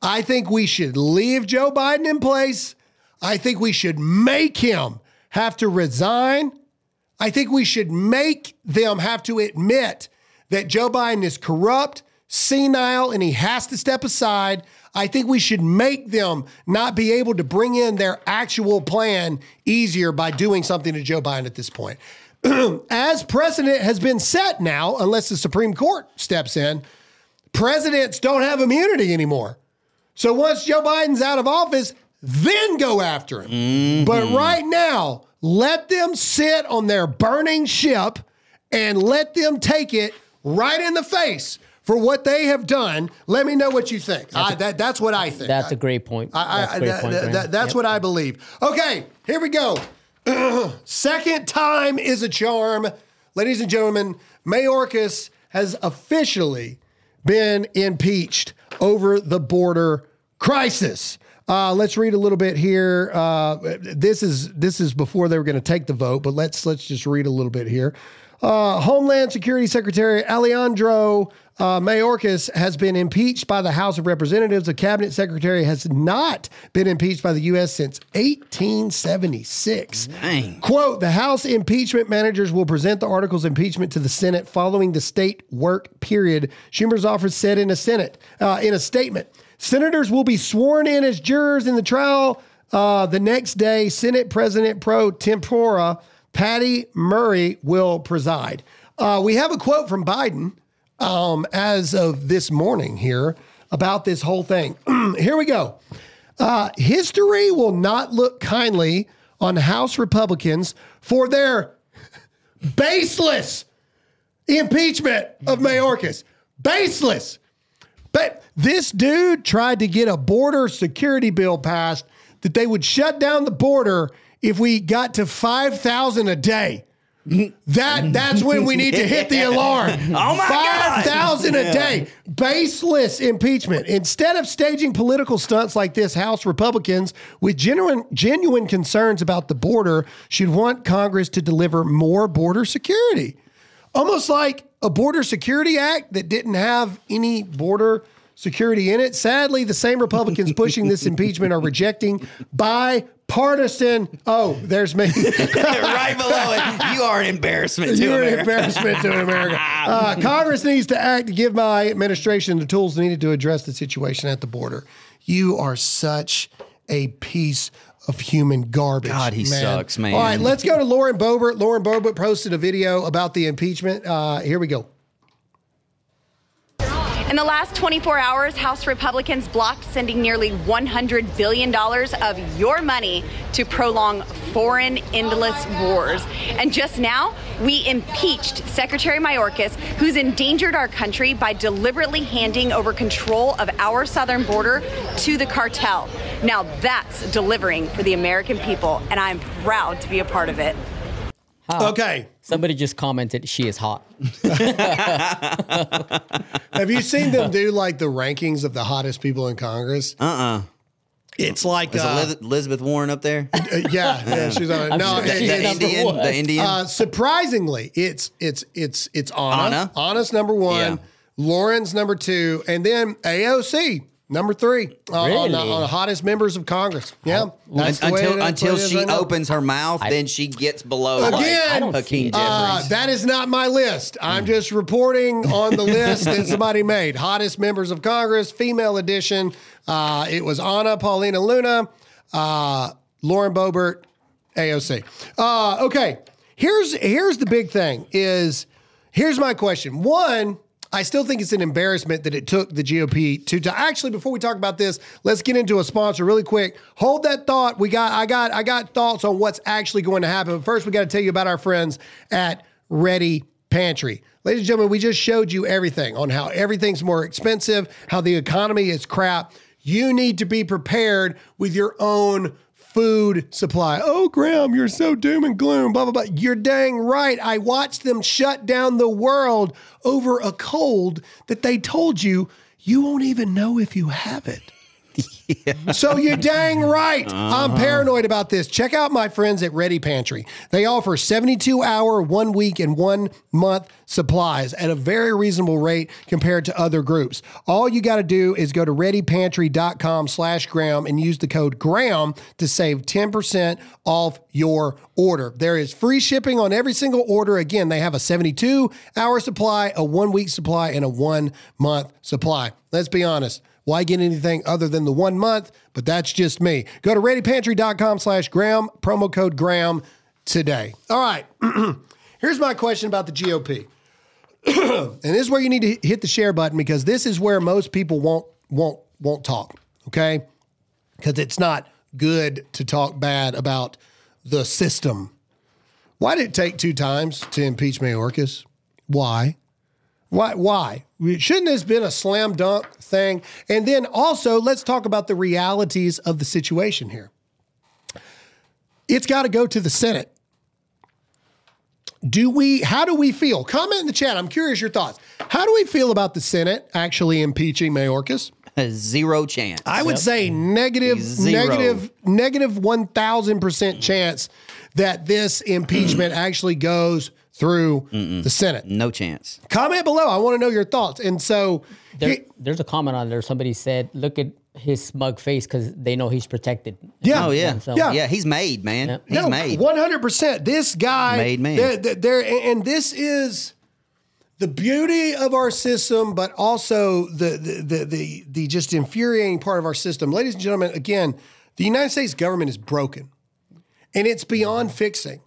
I think we should leave Joe Biden in place. I think we should make him have to resign. I think we should make them have to admit that Joe Biden is corrupt, senile, and he has to step aside. I think we should make them not be able to bring in their actual plan easier by doing something to Joe Biden at this point. (clears throat) As precedent has been set now, unless the Supreme Court steps in, presidents don't have immunity anymore. So once Joe Biden's out of office, then go after him. Mm-hmm. But right now, let them sit on their burning ship and let them take it right in the face for what they have done. Let me know what you think. I, that, that's what I think. That's a great point. I, That's great point, that- that- that's Yep. what I believe. Okay, here we go. (clears throat) Second time is a charm. Ladies and gentlemen, Mayorkas has officially been impeached over the border crisis. Uh, let's read a little bit here. Uh, this is this is before they were going to take the vote, but let's let's just read a little bit here. Uh, Homeland Security Secretary Alejandro uh, Mayorkas has been impeached by the House of Representatives. The cabinet secretary has not been impeached by the U.S. since 1876. Dang. Quote The House impeachment managers will present the articles of impeachment to the Senate following the state work period. Schumer's office said in a Senate uh, in a statement. Senators will be sworn in as jurors in the trial uh, the next day. Senate President pro tempore Patty Murray will preside. Uh, we have a quote from Biden um, as of this morning here about this whole thing. (clears throat) here we go. Uh, history will not look kindly on House Republicans for their baseless impeachment of Mayorkas. Baseless. But this dude tried to get a border security bill passed that they would shut down the border if we got to 5,000 a day. That that's when we need to hit the alarm. (laughs) Oh my God. 5,000 a day. Baseless impeachment. Instead of staging political stunts like this, House Republicans with genuine genuine concerns about the border should want Congress to deliver more border security. Almost like a border security act that didn't have any border security in it. Sadly, the same Republicans pushing this impeachment are rejecting bipartisan. Oh, there's me. (laughs) right below it. You are an embarrassment to You're an embarrassment to America. Uh, (laughs) Congress needs to act to give my administration the tools needed to address the situation at the border. You are such a piece of human garbage. God, he sucks, man. All right, let's go to Lauren Boebert. Lauren Boebert posted a video about the impeachment. Uh, here we go. In the last 24 hours, House Republicans blocked sending nearly $100 billion of your money to prolong foreign endless wars. And just now, we impeached Secretary Mayorkas, who's endangered our country by deliberately handing over control of our southern border to the cartel. Now that's delivering for the American people, and I'm proud to be a part of it. Okay. Somebody just commented she is hot. (laughs) Have you seen them do like the rankings of the hottest people in Congress? Uh uh It's like, Is uh, Eliz- Elizabeth Warren up there? (laughs) uh, yeah, yeah, she's on it. No, sure it- the it's- Indian? one. The Indian? Uh, surprisingly, it's it's it's it's Anna. Anna? Anna's number one. Yeah. Lauren's number two, and then AOC number three uh, on, the, on the hottest members of Congress. Yeah, that's the way until it- that's until way it is she right now. opens her mouth, then she gets below Again, like Hakeem see it. Uh, Jeffries. that is not my list. I'm just reporting on the (laughs) list that somebody made. Hottest members of Congress, female edition. Uh, it was Anna, Paulina Luna, uh, Lauren Boebert, AOC. Uh, okay, here's here's the big thing. Is here's my question. One. I still think it's an embarrassment that it took the GOP to, to actually before we talk about this, let's get into a sponsor really quick. Hold that thought. We got I got I got thoughts on what's actually going to happen. But first we got to tell you about our friends at Ready Pantry. Ladies and gentlemen, we just showed you everything on how everything's more expensive, how the economy is crap. You need to be prepared with your own food supply. Oh, Graham, you're so doom and gloom, blah, blah, blah. You're dang right. I watched them shut down the world over a cold that they told you you won't even know if you have it. (laughs) So you're dang right. Uh-huh. I'm paranoid about this. Check out my friends at Ready Pantry. They offer 72 hour, one week, and one month supplies at a very reasonable rate compared to other groups. All you got to do is go to readypantry.com slash Graham and use the code Graham to save 10% off your order. There is free shipping on every single order. Again, they have a 72 hour supply, a one week supply, and a one month supply. Let's be honest. Why get anything other than the one month? But that's just me. Go to readypantry.com slash Graham, promo code Graham today. All right. (clears throat) Here's my question about the GOP. (clears throat) and this is where you need to hit the share button because this is where most people won't won't won't talk. Okay? Because it's not good to talk bad about the system. Why did it take two times to impeach Mayorkas? Why? Why? Why? Shouldn't this been a slam dunk thing? And then also, let's talk about the realities of the situation here. It's got to go to the Senate. Do we? How do we feel? Comment in the chat. I'm curious your thoughts. How do we feel about the Senate actually impeaching Mayorkas? (laughs) Zero chance. I would say negative, Zero. negative, negative one thousand percent chance that this impeachment actually goes through the Senate. no chance. Comment below. I want to know your thoughts. And so, There, he- there's a comment on there. Somebody said, "Look at his smug face because they know he's protected." yeah, Oh yeah. so- Yeah. yeah. He's made, man. Yeah. He's no, made. one hundred percent. This guy Made man. There, there- there- and this is the beauty of our system, but also the the, the the the just infuriating part of our system, ladies and gentlemen. Again, the United States government is broken, and it's beyond fixing.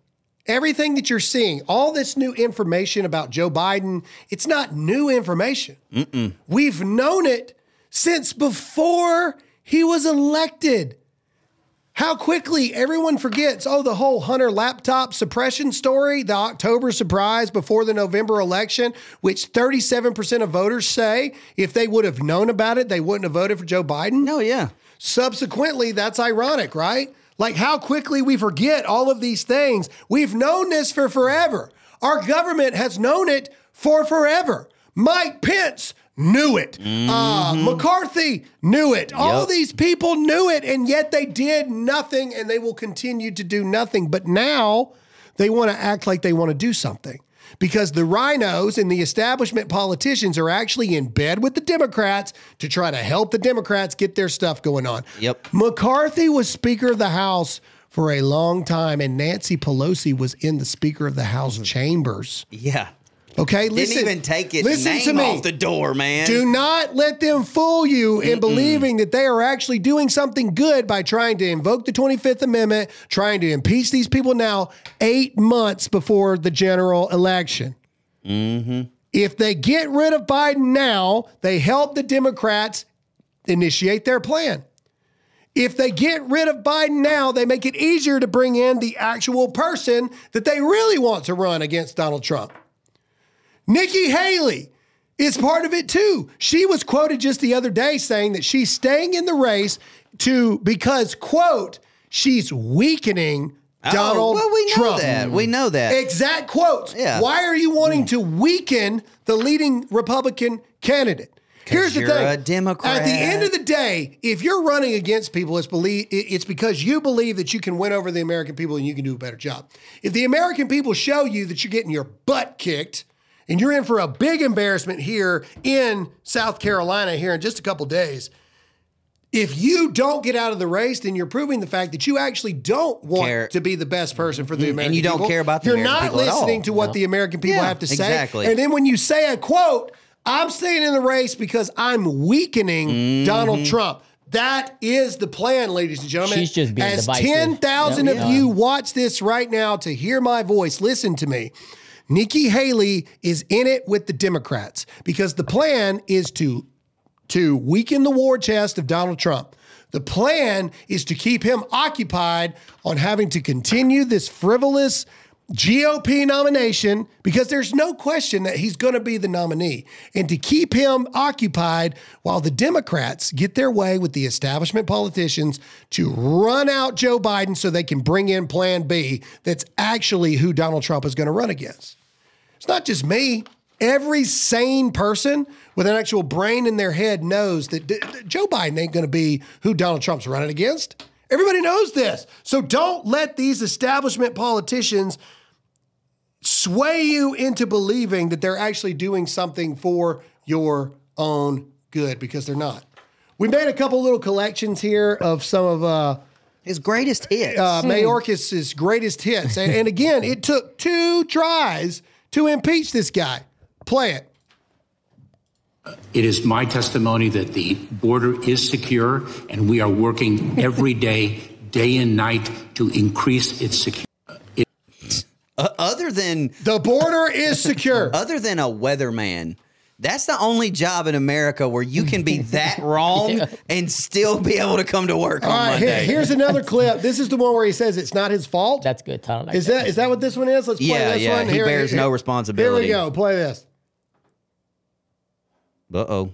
Everything that you're seeing, all this new information about Joe Biden, it's not new information. We've known it since before he was elected. How quickly everyone forgets, oh, the whole Hunter laptop suppression story, the October surprise before the November election, which 37% of voters say if they would have known about it, they wouldn't have voted for Joe Biden. no, yeah. Subsequently, that's ironic, right? Like how quickly we forget all of these things. We've known this for forever. Our government has known it for forever. Mike Pence knew it. Uh, McCarthy knew it. All these people knew it, and yet they did nothing and they will continue to do nothing. But now they want to act like they want to do something because the RINOs and the establishment politicians are actually in bed with the Democrats to try to help the Democrats get their stuff going on. Yep. McCarthy was Speaker of the House for a long time, and Nancy Pelosi was in the Speaker of the House mm-hmm. chambers. Yeah. Okay, Didn't listen. even take it Listen to me. off the door, man. Do not let them fool you in believing that they are actually doing something good by trying to invoke the 25th Amendment, trying to impeach these people now, eight months before the general election. Mm-hmm. If they get rid of Biden now, they help the Democrats initiate their plan. If they get rid of Biden now, they make it easier to bring in the actual person that they really want to run against Donald Trump. Nikki Haley is part of it too. She was quoted just the other day saying that she's staying in the race to because quote she's weakening Oh, Donald well, we know Trump. that. We know that. Exact quotes. Yeah. Why are you wanting to weaken the leading Republican candidate? Here's the thing. a Democrat. At the end of the day, if you're running against people, it's believe it's because you believe that you can win over the American people and you can do a better job. If the American people show you that you're getting your butt kicked and you're in for a big embarrassment here in South Carolina here in just a couple days, if you don't get out of the race, then you're proving the fact that you actually don't want Care. to be the best person for the American people. And you don't people. care about the You're American not people at all. listening to what the American people Yeah, have to say. exactly. And then when you say a quote, I'm staying in the race because I'm weakening Mm-hmm. Donald Trump. That is the plan, ladies and gentlemen. She's just being As divisive. 10,000 Yep. of Yeah. you watch this right now to hear my voice, listen to me. Nikki Haley is in it with the Democrats because the plan is to to weaken the war chest of Donald Trump. The plan is to keep him occupied on having to continue this frivolous GOP nomination because there's no question that he's going to be the nominee. And to keep him occupied while the Democrats get their way with the establishment politicians to run out Joe Biden so they can bring in Plan B that's actually who Donald Trump is going to run against. It's not just me. Every sane person with an actual brain in their head knows that D- D- Joe Biden ain't going to be who Donald Trump's running against. Everybody knows this. So don't let these establishment politicians sway you into believing that they're actually doing something for your own good because they're not. We made a couple little collections here of some of uh, His greatest hits. uh, Mayorkas's greatest hits. And, and again, it took two tries to impeach this guy. Play it. It is my testimony that the border is secure, and we are working every day, day and night, to increase its security. Uh, other than The border is secure. (laughs) other than a weatherman. That's the only job in America where you can be (laughs) that wrong and still be able to come to work All on right, here- Monday. here's another clip. (laughs) This is the one where he says it's not his fault. That's good, Tyler. Is that is that what this one is? Let's play Yeah, this yeah, one. he bears no responsibility. Here we go. Play this. Uh oh.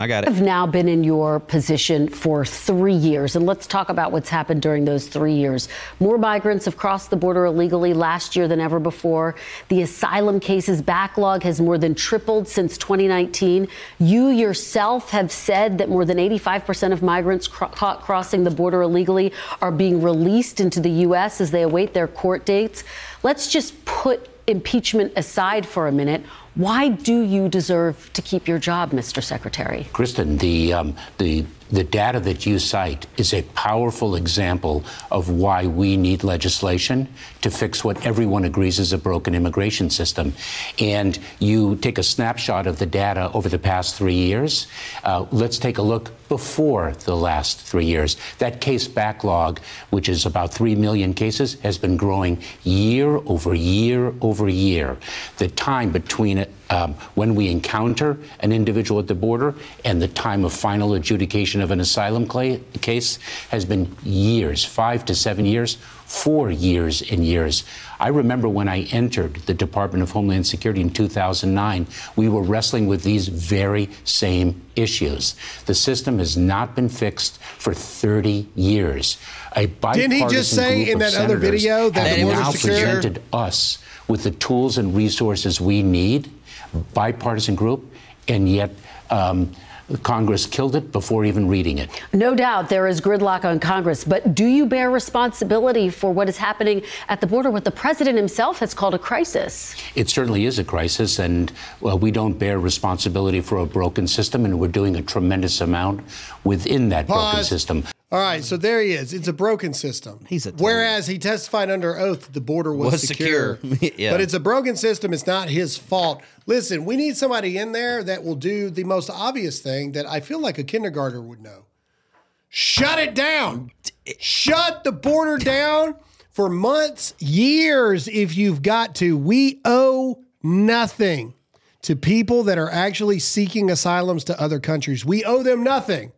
I got it. have now been in your position for three years, and let's talk about what's happened during those three years. More migrants have crossed the border illegally last year than ever before. The asylum cases backlog has more than tripled since 2019. You yourself have said that more than 85% of migrants cro- caught crossing the border illegally are being released into the U.S. as they await their court dates. Let's just put impeachment aside for a minute. Why do you deserve to keep your job, Mr. Secretary? Kristen, the um, the the data that you cite is a powerful example of why we need legislation to fix what everyone agrees is a broken immigration system. And you take a snapshot of the data over the past three years. Uh, let's take a look before the last three years. That case backlog, which is about 3 million cases, has been growing year over year over year. The time between um, when we encounter an individual at the border and the time of final adjudication of an asylum case has been years, five to seven years, four years and years. I remember when I entered the Department of Homeland Security in 2009, we were wrestling with these very same issues. The system has not been fixed for 30 years. A Didn't he just say in that other video that the now secure? presented us with the tools and resources we need, bipartisan group, and yet um, Congress killed it before even reading it. No doubt there is gridlock on Congress, but do you bear responsibility for what is happening at the border, what the president himself has called a crisis? It certainly is a crisis, and well, we don't bear responsibility for a broken system, and we're doing a tremendous amount within that broken system. All right, so there he is. It's a broken system. He's a Whereas he testified under oath that the border was, Was secure. secure. (laughs) Yeah. But it's a broken system. It's not his fault. Listen, we need somebody in there that will do the most obvious thing that I feel like a kindergartner would know. Shut it down. Shut the border down for months, years if you've got to. We owe nothing to people that are actually seeking asylums to other countries. We owe them nothing.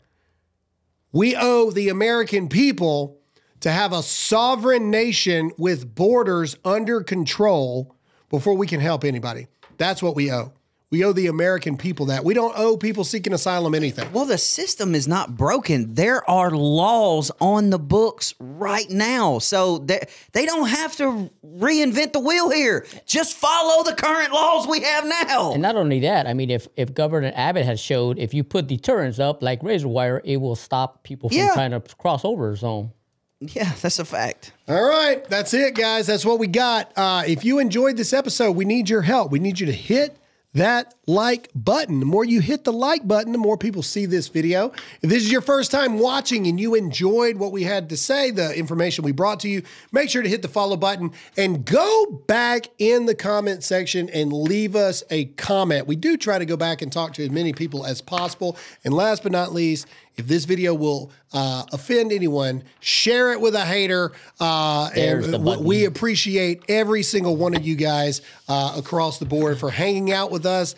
We owe the American people to have a sovereign nation with borders under control before we can help anybody. That's what we owe. We owe the American people that. We don't owe people seeking asylum anything. Well, the system is not broken. There are laws on the books right now. So they, they don't have to reinvent the wheel here. Just follow the current laws we have now. And not only that, I mean, if if Governor Abbott has showed if you put deterrents up like razor wire, it will stop people from Yeah. trying to cross over a zone. Yeah, that's a fact. All right, that's it, guys. That's what we got. Uh, if you enjoyed this episode, we need your help. We need you to hit that like button. The more you hit the like button, the more people see this video. If this is your first time watching and you enjoyed what we had to say, the information we brought to you, make sure to hit the follow button and go back in the comment section and leave us a comment. We do try to go back and talk to as many people as possible. And last but not least, if this video will uh, offend anyone, share it with a hater. Uh, There's and the w- we appreciate every single one of you guys uh, across the board for hanging out with us.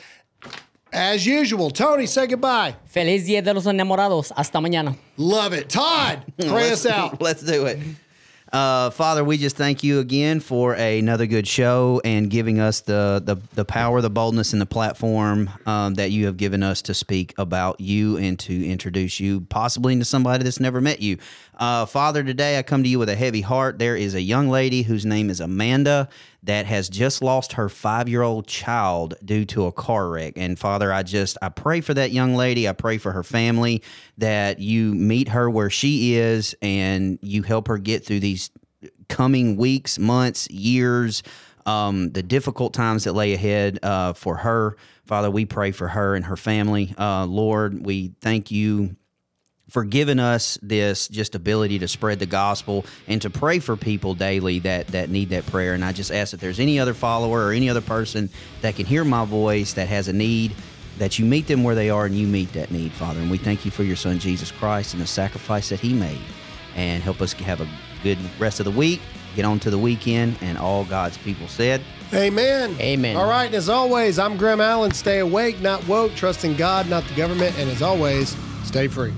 As usual, Tony, say goodbye. Feliz Día de los Enamorados. Hasta mañana. Love it. Todd, (laughs) pray us out. (laughs) Let's do it. Uh, Father, we just thank you again for another good show and giving us the the, the power, the boldness, and the platform um, that you have given us to speak about you and to introduce you possibly into somebody that's never met you. Uh, Father, today I come to you with a heavy heart. There is a young lady whose name is Amanda that has just lost her five year old child due to a car wreck. And Father, I just I pray for that young lady. I pray for her family that you meet her where she is and you help her get through these coming weeks, months, years, um, the difficult times that lay ahead uh, for her. Father, we pray for her and her family. Uh, Lord, we thank you for giving us this just ability to spread the gospel and to pray for people daily that that need that prayer. And I just ask if there's any other follower or any other person that can hear my voice that has a need, that you meet them where they are and you meet that need, Father. And we thank you for your Son Jesus Christ and the sacrifice that He made, and help us have a good rest of the week. Get on to the weekend, and all God's people said. Amen. Amen. All right, and as always, I'm Graham Allen. Stay awake, not woke. Trust in God, not the government. And as always, stay free.